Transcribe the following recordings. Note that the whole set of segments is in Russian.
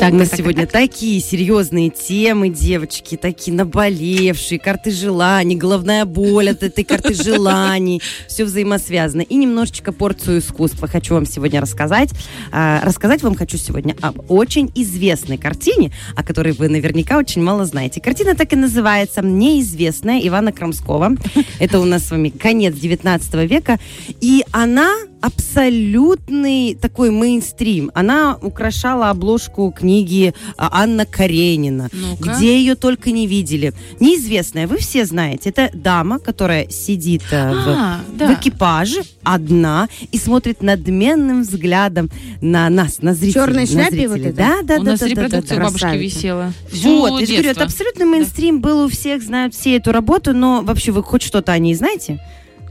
Так, у нас сегодня такие серьезные темы, девочки, такие наболевшие, карты желаний, головная боль от этой карты желаний, все взаимосвязано. И немножечко порцию искусства хочу вам сегодня рассказать. А, рассказать вам хочу сегодня об очень известной картине, о которой вы наверняка очень мало знаете. Картина так и называется «Неизвестная» Ивана Крамского. Это у нас с вами конец 19 века. И она абсолютный такой мейнстрим. Она украшала обложку книги а, Анна Каренина, Ну-ка. где ее только не видели. Неизвестная, вы все знаете, это дама, которая сидит э, в, А, в да. экипаже одна и смотрит надменным взглядом на нас, на зрителей. черной на шляпе вот зрителей. это? Да, да, У да, нас да, да, репродукция да, у бабушки висела. Всё Вот, я же говорю, это абсолютно мейнстрим был у всех, знают все эту работу, но вообще вы хоть что-то о ней знаете?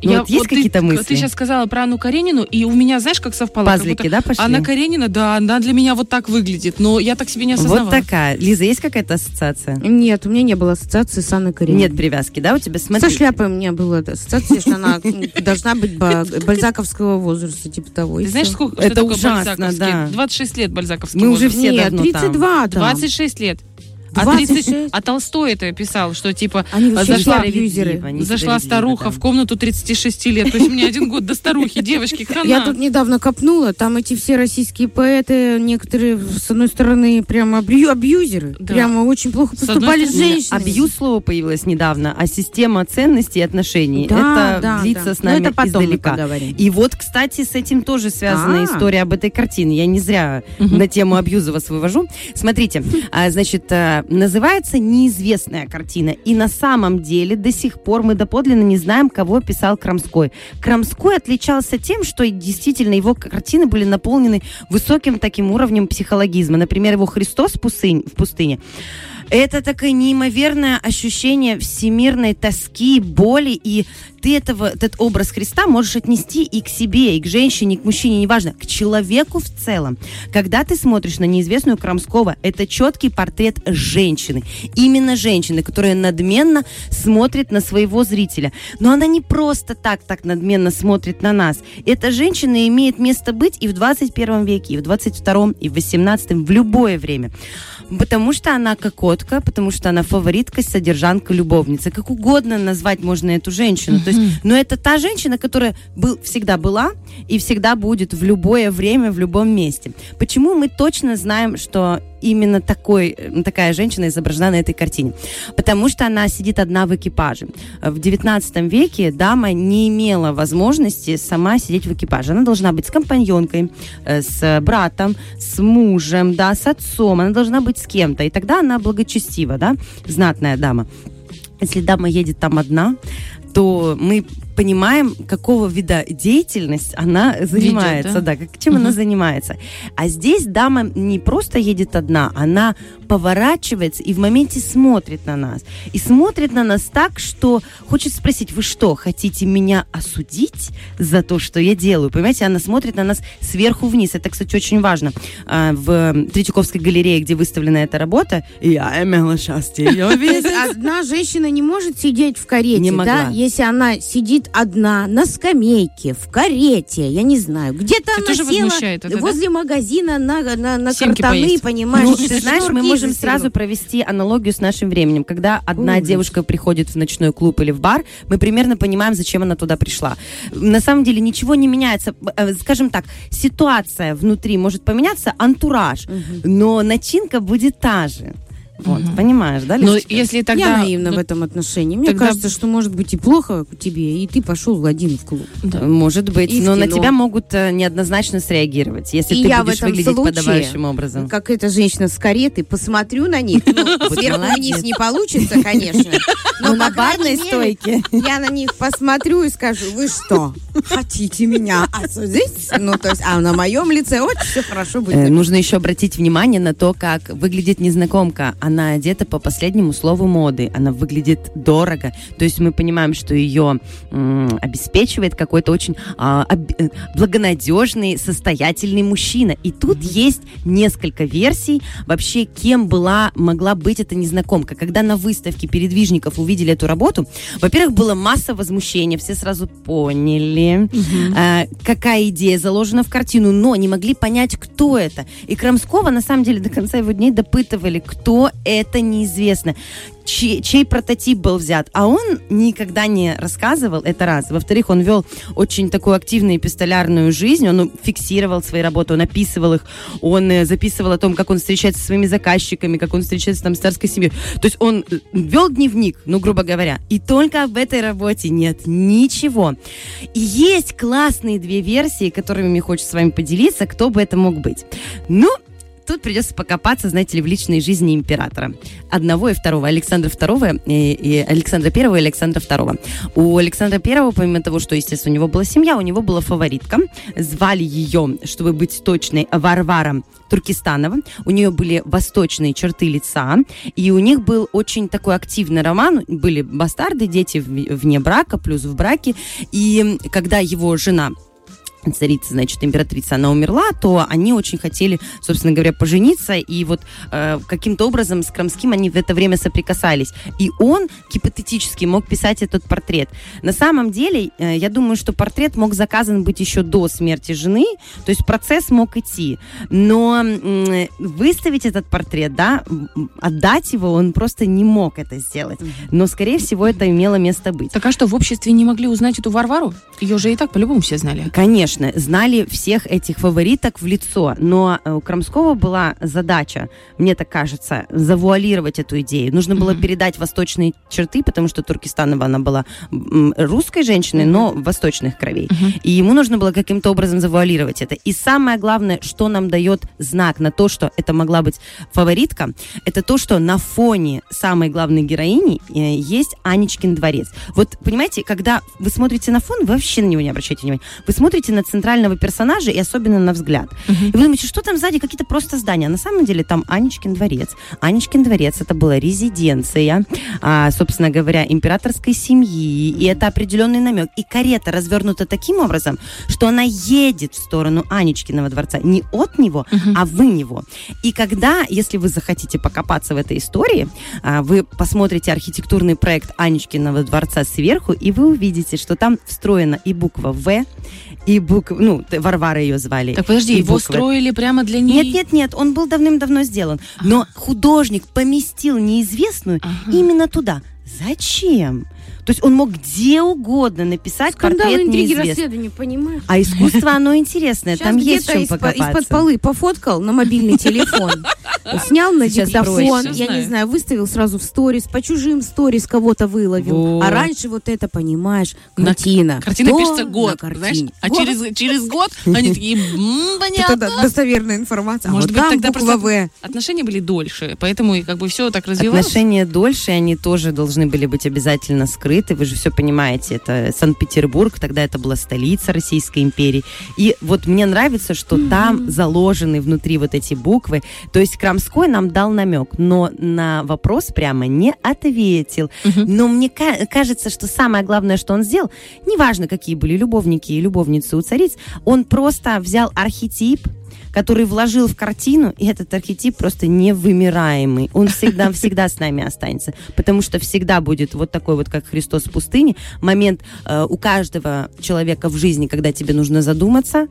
Ну, Я- вот есть вот ты- какие-то мысли? Ты сейчас сказала про Анну Каренину, и у меня, знаешь, как совпало? как Пазлики, будто да, пошли? Анна Каренина, да, она для меня вот так выглядит, но я так себе не осознавала. Вот такая. Лиза, есть какая-то ассоциация? Нет, у меня не было ассоциации с Анной Карениной. Нет привязки, да, у тебя? Смотри. Со шляпой у меня была ассоциация, что она должна быть ба- бальзаковского возраста, типа того. Ты знаешь, сколько Это ужасно, бальзаковский? да. 26 лет бальзаковский Мы уже все давно 32 там. 26 лет. А, 26? 30 а Толстой это писал, что типа Они зашла. Несправедливо, зашла несправедливо, старуха да. в комнату 36 лет. То есть мне один год до старухи, девочки, хана. Я тут недавно копнула, там эти все российские поэты, некоторые, с одной стороны, прямо абью- абьюзеры. Да. Прямо очень плохо С поступали с стороны, женщинами. Абьюз слово появилось недавно, а система ценностей и отношений. Да, это да, длится да. с Но нами это потом издалека. И вот, кстати, с этим тоже связана А. история об этой картине. Я не зря на тему абьюза вас вывожу. Смотрите, а, значит, называется «Неизвестная картина». И на самом деле до сих пор мы доподлинно не знаем, кого писал Крамской. Крамской отличался тем, что действительно его картины были наполнены высоким таким уровнем психологизма. Например, его «Христос в пустыне», в пустыне это такое неимоверное ощущение всемирной тоски, боли, и ты этого, этот образ Христа можешь отнести и к себе, и к женщине, и к мужчине, неважно, к человеку в целом. Когда ты смотришь на неизвестную Крамского, это четкий портрет женщины. Именно женщины, которая надменно смотрит на своего зрителя. Но она не просто так так надменно смотрит на нас. Эта женщина имеет место быть и в 21 веке, и в 22, и в 18, в любое время. Потому что она кокотка, потому что она фаворитка, содержанка, любовница. Как угодно назвать можно эту женщину. То есть, но это та женщина, которая был, всегда была и всегда будет в любое время, в любом месте. Почему мы точно знаем, что именно такой, такая женщина изображена на этой картине? Потому что она сидит одна в экипаже. В 19 веке дама не имела возможности сама сидеть в экипаже. Она должна быть с компаньонкой, э, с братом, с мужем, да, с отцом. Она должна быть с кем-то. И тогда она благочестива, да, знатная дама. Если дама едет там одна, то мы понимаем, какого вида деятельность она занимается, да? да, как, чем она занимается. А здесь дама не просто едет одна, она поворачивается и в моменте смотрит на нас. И смотрит на нас так, что хочет спросить, вы что, хотите меня осудить за то, что я делаю? Понимаете, она смотрит на нас сверху вниз. Это, кстати, очень важно. А, В Третьяковской галерее, где выставлена эта работа, я имела счастье ее видеть. одна женщина не может сидеть в карете, да? Если она сидит одна на скамейке, в карете, я не знаю, где-то она тоже села возмущает это, да? возле магазина на, на, на Семки картаны, поесть. понимаешь? Ну, что ты знаешь, мы можем за сразу провести аналогию с нашим временем. Когда одна Ужас. девушка приходит в ночной клуб или в бар, мы примерно понимаем, зачем она туда пришла. На самом деле ничего не меняется. Э, Скажем так, ситуация внутри может поменяться, антураж, но начинка будет та же. Вот, понимаешь, да, Но Лизочка? если Я тогда... наивна ну, в этом отношении. Мне тогда- кажется, что может быть и плохо тебе, и ты пошел один в клуб. да. Может быть, И в но на тебя могут э, неоднозначно среагировать, если И ты я в будешь этом выглядеть случае, подобающим образом. Как эта женщина с кареты, посмотрю на них. Ну, сверху вниз не получится, конечно. Но на барной стойке. Я на них посмотрю и скажу, вы что, хотите меня осудить? Ну, то есть, а на моем лице очень все хорошо будет. Э, Нужно еще обратить внимание на то, как выглядит незнакомка. Она одета по последнему слову моды, она выглядит дорого. То есть мы понимаем, что ее м, обеспечивает какой-то очень а, об- э, благонадежный, состоятельный мужчина. И тут есть несколько версий вообще, кем была, могла быть эта незнакомка. Когда на выставке передвижников увидели эту работу, во-первых, было масса возмущения, все сразу поняли, а, какая идея заложена в картину, но не могли понять, кто это. И Крамского, на самом деле, до конца его дней допытывали, кто это, неизвестно. Чей, чей прототип был взят, а он никогда не рассказывал, это раз. Во-вторых, он вел очень такую активную эпистолярную жизнь, он фиксировал свои работы, он описывал их, он э, записывал о том, как он встречается со своими заказчиками, как он встречается там с царской семьей. То есть он э, вел дневник, ну, грубо говоря, и только об этой работе нет ничего. И есть классные две версии, которыми мне хочется с вами поделиться, кто бы это мог быть. Ну, Тут придется покопаться, знаете ли, в личной жизни императора. Одного и второго. Александра II и, и Александра Первого и Александра Второго. У Александра Первого, помимо того, что, естественно, у него была семья, у него была фаворитка. Звали ее, чтобы быть точной, Варвара Туркестанова. У нее были восточные черты лица. И у них был очень такой активный роман. Были бастарды, дети вне брака, плюс в браке. И когда его жена царица, значит, императрица, она умерла, то они очень хотели, собственно говоря, пожениться, и вот э, каким-то образом с Крамским они в это время соприкасались. И он гипотетически мог писать этот портрет. На самом деле, э, я думаю, что портрет мог заказан быть еще до смерти жены, то есть процесс мог идти. Но м, выставить этот портрет, да, отдать его, он просто не мог это сделать. Но, скорее всего, это имело место быть. Так а что, в обществе не могли узнать эту Варвару? Ее же и так по-любому все знали. Конечно, знали всех этих фавориток в лицо, но э, у Крамского была задача, мне так кажется, завуалировать эту идею. Нужно было Мгм. передать восточные черты, потому что Туркестанова она была русской женщиной, но восточных кровей. Мгм. И ему нужно было каким-то образом завуалировать это. И самое главное, что нам дает знак на то, что это могла быть фаворитка, это то, что на фоне самой главной героини э, есть Анечкин дворец. Вот, понимаете, когда вы смотрите на фон, вы вообще на него не обращайте внимания. Вы смотрите на центрального персонажа и особенно на взгляд. И вы думаете, что там сзади какие-то просто здания. А на самом деле там Анечкин дворец. Анечкин дворец это была резиденция, а, собственно говоря, императорской семьи. И это определенный намек. И карета развернута таким образом, что она едет в сторону Анечкиного дворца. Не от него, а в него. И когда, если вы захотите покопаться в этой истории, а, вы посмотрите архитектурный проект Анечкиного дворца сверху, и вы увидите, что там встроена и буква В, и буква, ну, т- Варвара ее звали. Так подожди, его буквы. строили прямо для нее? Нет, нет, нет, он был давным-давно сделан. Но художник поместил неизвестную Ага. именно туда. Зачем? То есть он мог где угодно написать Скандалы, портрет интриги, неизвестного. расследования, понимаешь? А искусство, оно интересное, Сейчас там есть чем покопаться. из-под полы пофоткал на мобильный телефон, снял на диктофон, я не знаю. выставил сразу в сторис, по чужим сторис кого-то выловил. А раньше вот это, понимаешь, На- картина. Картина пишется год, знаешь? А через, через год они такие, «М, Это понятно. достоверная информация. Может а быть, вот там тогда буква просто В. отношения были дольше, поэтому и как бы все так развивалось. Отношения дольше, они тоже должны были быть обязательно скрыты. Вы же все понимаете, это Санкт-Петербург, тогда это была столица Российской империи. И вот мне нравится, что там заложены внутри вот эти буквы. То есть Крамской нам дал намек, но на вопрос прямо не ответил. Мгм. Но мне ка- кажется, что самое главное, что он сделал, неважно, какие были любовники и любовницы у цариц, он просто взял архетип, который вложил в картину, и этот архетип просто невымираемый. Он всегда, всегда с нами останется, потому что всегда будет вот такой вот, как Христос в пустыне, момент э, у каждого человека в жизни, когда тебе нужно задуматься,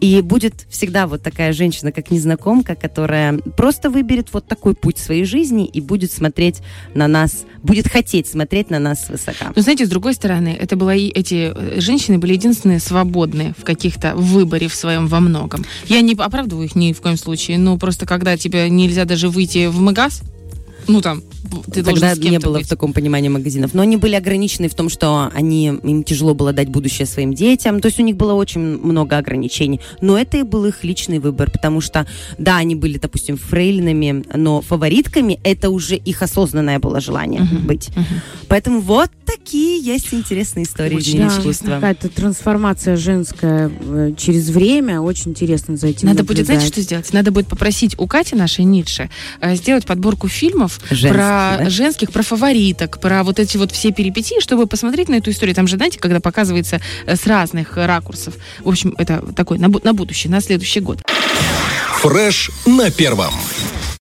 и будет всегда вот такая женщина, как незнакомка, которая просто выберет вот такой путь своей жизни и будет смотреть на нас, будет хотеть смотреть на нас свысока. Но знаете, с другой стороны, это было и эти э, женщины были единственные свободные в каких-то выборе в своем во многом. Я не оправдываю их ни в коем случае, но просто когда тебе нельзя даже выйти в магаз, ну там ты должен Тогда не было быть. в таком понимании магазинов. Но они были ограничены в том, что они, им тяжело было дать будущее своим детям. То есть у них было очень много ограничений. Но это и был их личный выбор, потому что, да, они были, допустим, фрейлинами, но фаворитками это уже их осознанное было желание Мгм, быть. мгм. Поэтому вот такие есть интересные истории Очень Да, искусства. Какая-то трансформация женская э, через время. Очень интересно за этим Надо будет, знаете, наблюдать. что сделать? Надо будет попросить у Кати, нашей Ницше, э, сделать подборку фильмов Женских, про да? женских, про фавориток, про вот эти вот все перипетии, чтобы посмотреть на эту историю. Там же, знаете, когда показывается э, с разных ракурсов. В общем, это такой на, на будущее, на следующий год. Фреш на первом.